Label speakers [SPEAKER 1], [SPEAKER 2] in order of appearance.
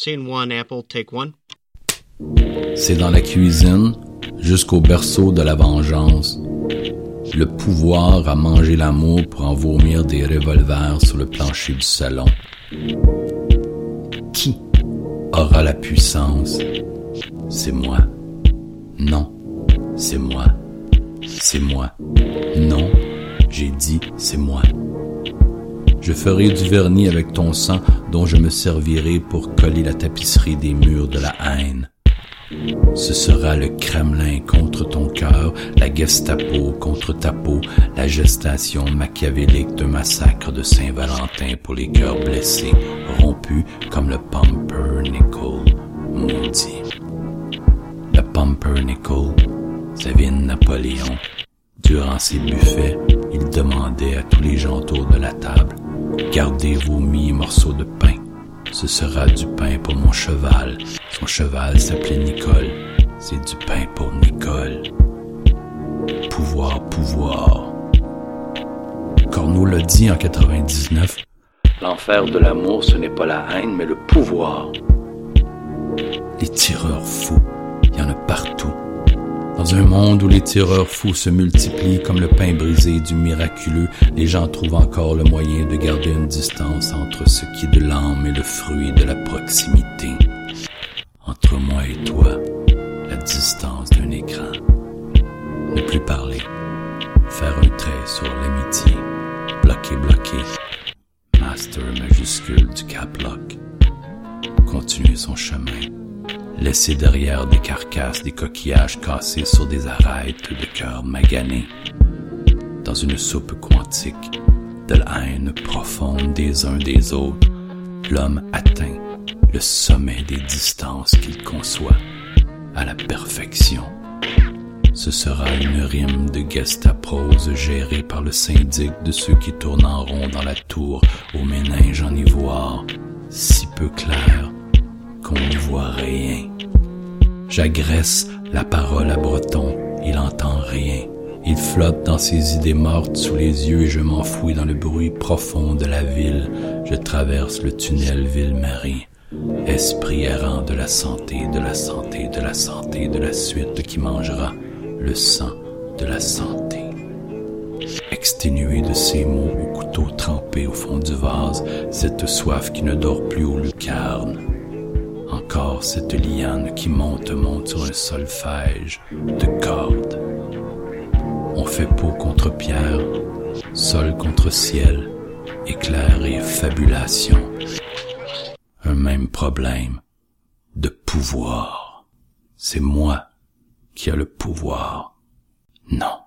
[SPEAKER 1] Scene one, Apple, take one.
[SPEAKER 2] C'est dans la cuisine, jusqu'au berceau de la vengeance. Le pouvoir à manger l'amour pour en vomir des revolvers sur le plancher du salon. Qui aura la puissance? C'est moi. Non, c'est moi. C'est moi. Non, j'ai dit c'est moi. Je ferai du vernis avec ton sang dont je me servirai pour coller la tapisserie des murs de la haine. Ce sera le Kremlin contre ton cœur, la Gestapo contre ta peau, la gestation machiavélique d'un massacre de Saint-Valentin pour les cœurs blessés, rompus comme le pumpernickel maudit. Le pumpernickel, de Napoléon. Durant ses buffets, il demandait à tous les gens autour de la table, gardez vos mi morceaux de pain ce sera du pain pour mon cheval. Son cheval s'appelait Nicole. C'est du pain pour Nicole. Pouvoir, pouvoir. Corneau l'a dit en 99. L'enfer de l'amour, ce n'est pas la haine, mais le pouvoir. Les tireurs fous, il y en a partout. Dans un monde où les tireurs fous se multiplient comme le pain brisé du miraculeux, les gens trouvent encore le moyen de garder une distance entre ce qui est de l'âme et le fruit de la proximité. Entre moi et toi, la distance d'un écran. Ne plus parler. Faire un trait sur l'amitié. Bloquer, bloquer. Master majuscule du cap lock. Continuer son chemin laisser derrière des carcasses des coquillages cassés sur des arêtes de cœur magané. Dans une soupe quantique de la haine profonde des uns des autres, l'homme atteint le sommet des distances qu'il conçoit à la perfection. Ce sera une rime de gestaprose gérée par le syndic de ceux qui tournent en rond dans la tour au méninge en ivoire, si peu clair qu'on n'y voit rien. J'agresse la parole à Breton, il entend rien. Il flotte dans ses idées mortes sous les yeux et je m'enfouis dans le bruit profond de la ville. Je traverse le tunnel Ville-Marie. Esprit errant de la santé, de la santé, de la santé, de la suite qui mangera le sang de la santé. Exténué de ces mots au couteau trempé au fond du vase, cette soif qui ne dort plus au lucarne cette liane qui monte, monte sur un solfège de cordes. On fait peau contre pierre, sol contre ciel, éclair et fabulation. Un même problème de pouvoir. C'est moi qui a le pouvoir. Non.